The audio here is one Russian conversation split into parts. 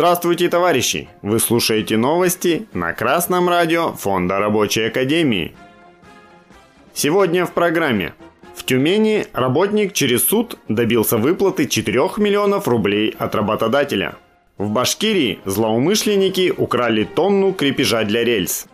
Здравствуйте, товарищи! Вы слушаете новости на Красном радио Фонда Рабочей Академии. Сегодня в программе. В Тюмени работник через суд добился выплаты 4 миллионов рублей от работодателя. В Башкирии злоумышленники украли тонну крепежа для рельс.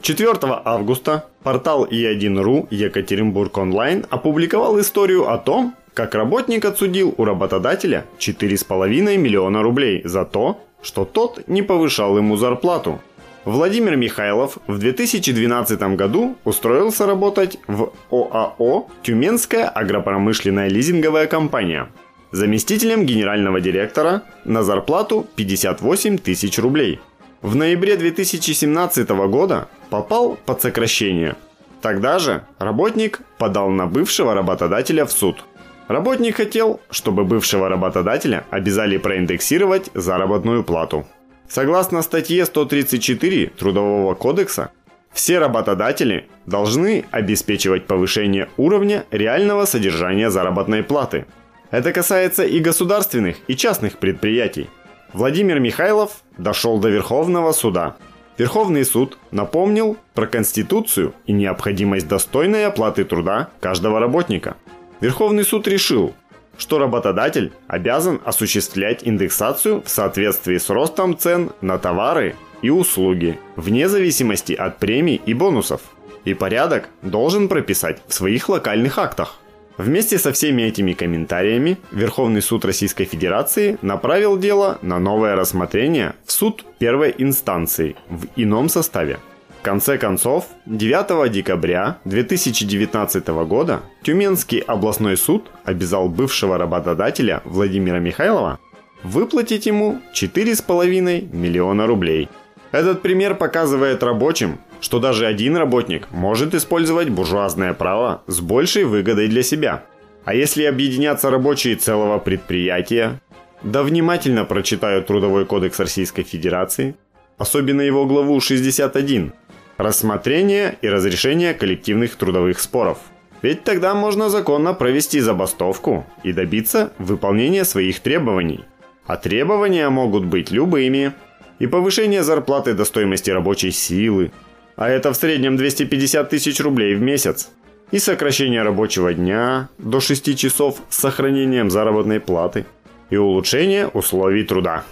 4 августа портал И1.ру Екатеринбург онлайн опубликовал историю о том, как работник отсудил у работодателя 4,5 миллиона рублей за то, что тот не повышал ему зарплату. Владимир Михайлов в 2012 году устроился работать в ОАО «Тюменская агропромышленная лизинговая компания» заместителем генерального директора на зарплату 58 тысяч рублей. В ноябре 2017 года попал под сокращение. Тогда же работник подал на бывшего работодателя в суд – Работник хотел, чтобы бывшего работодателя обязали проиндексировать заработную плату. Согласно статье 134 Трудового кодекса, все работодатели должны обеспечивать повышение уровня реального содержания заработной платы. Это касается и государственных, и частных предприятий. Владимир Михайлов дошел до Верховного суда. Верховный суд напомнил про Конституцию и необходимость достойной оплаты труда каждого работника – Верховный суд решил, что работодатель обязан осуществлять индексацию в соответствии с ростом цен на товары и услуги, вне зависимости от премий и бонусов. И порядок должен прописать в своих локальных актах. Вместе со всеми этими комментариями Верховный суд Российской Федерации направил дело на новое рассмотрение в суд первой инстанции в ином составе – в конце концов, 9 декабря 2019 года Тюменский областной суд обязал бывшего работодателя Владимира Михайлова выплатить ему 4,5 миллиона рублей. Этот пример показывает рабочим, что даже один работник может использовать буржуазное право с большей выгодой для себя. А если объединятся рабочие целого предприятия, да внимательно прочитают Трудовой кодекс Российской Федерации, особенно его главу 61, рассмотрение и разрешение коллективных трудовых споров. Ведь тогда можно законно провести забастовку и добиться выполнения своих требований. А требования могут быть любыми. И повышение зарплаты до стоимости рабочей силы, а это в среднем 250 тысяч рублей в месяц. И сокращение рабочего дня до 6 часов с сохранением заработной платы. И улучшение условий труда.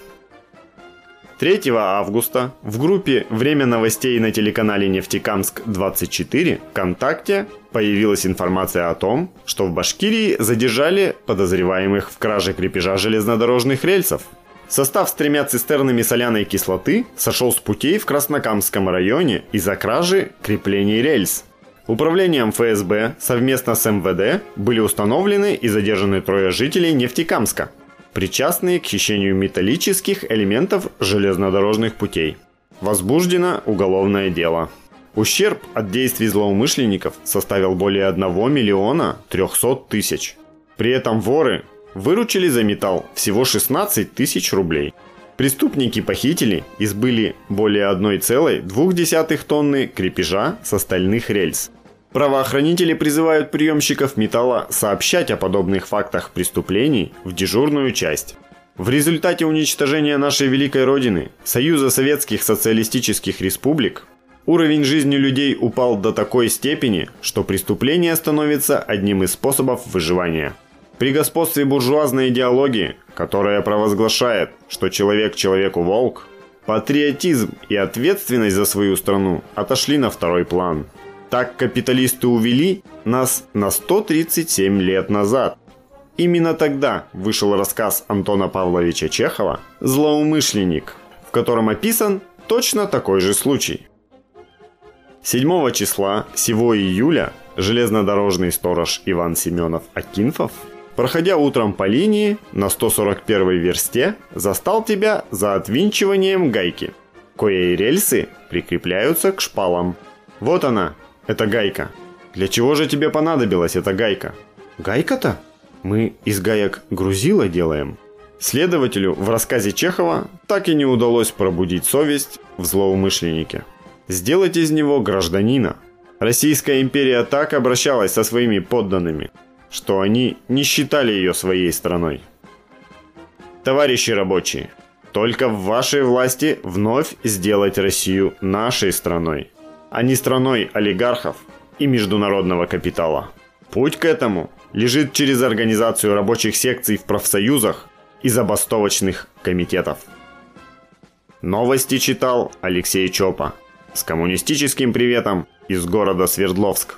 3 августа в группе «Время новостей» на телеканале «Нефтекамск-24» ВКонтакте появилась информация о том, что в Башкирии задержали подозреваемых в краже крепежа железнодорожных рельсов. Состав с тремя цистернами соляной кислоты сошел с путей в Краснокамском районе из-за кражи креплений рельс. Управлением ФСБ совместно с МВД были установлены и задержаны трое жителей Нефтекамска – причастные к хищению металлических элементов железнодорожных путей. Возбуждено уголовное дело. Ущерб от действий злоумышленников составил более 1 миллиона 300 тысяч. При этом воры выручили за металл всего 16 тысяч рублей. Преступники похитили и сбыли более 1,2 тонны крепежа с остальных рельс – Правоохранители призывают приемщиков металла сообщать о подобных фактах преступлений в дежурную часть. В результате уничтожения нашей великой Родины, Союза Советских Социалистических Республик, уровень жизни людей упал до такой степени, что преступление становится одним из способов выживания. При господстве буржуазной идеологии, которая провозглашает, что человек человеку волк, патриотизм и ответственность за свою страну отошли на второй план – так капиталисты увели нас на 137 лет назад. Именно тогда вышел рассказ Антона Павловича Чехова «Злоумышленник», в котором описан точно такой же случай. 7 числа сего июля железнодорожный сторож Иван Семенов Акинфов, проходя утром по линии на 141 версте, застал тебя за отвинчиванием гайки, коей рельсы прикрепляются к шпалам. Вот она, это гайка. Для чего же тебе понадобилась эта гайка? Гайка-то? Мы из гаек грузила делаем. Следователю в рассказе Чехова так и не удалось пробудить совесть в злоумышленнике. Сделать из него гражданина. Российская империя так обращалась со своими подданными, что они не считали ее своей страной. Товарищи рабочие, Только в вашей власти вновь сделать Россию нашей страной, а не страной олигархов и международного капитала. Путь к этому лежит через организацию рабочих секций в профсоюзах и забастовочных комитетов. Новости читал Алексей Чопа. С коммунистическим приветом из города Свердловск.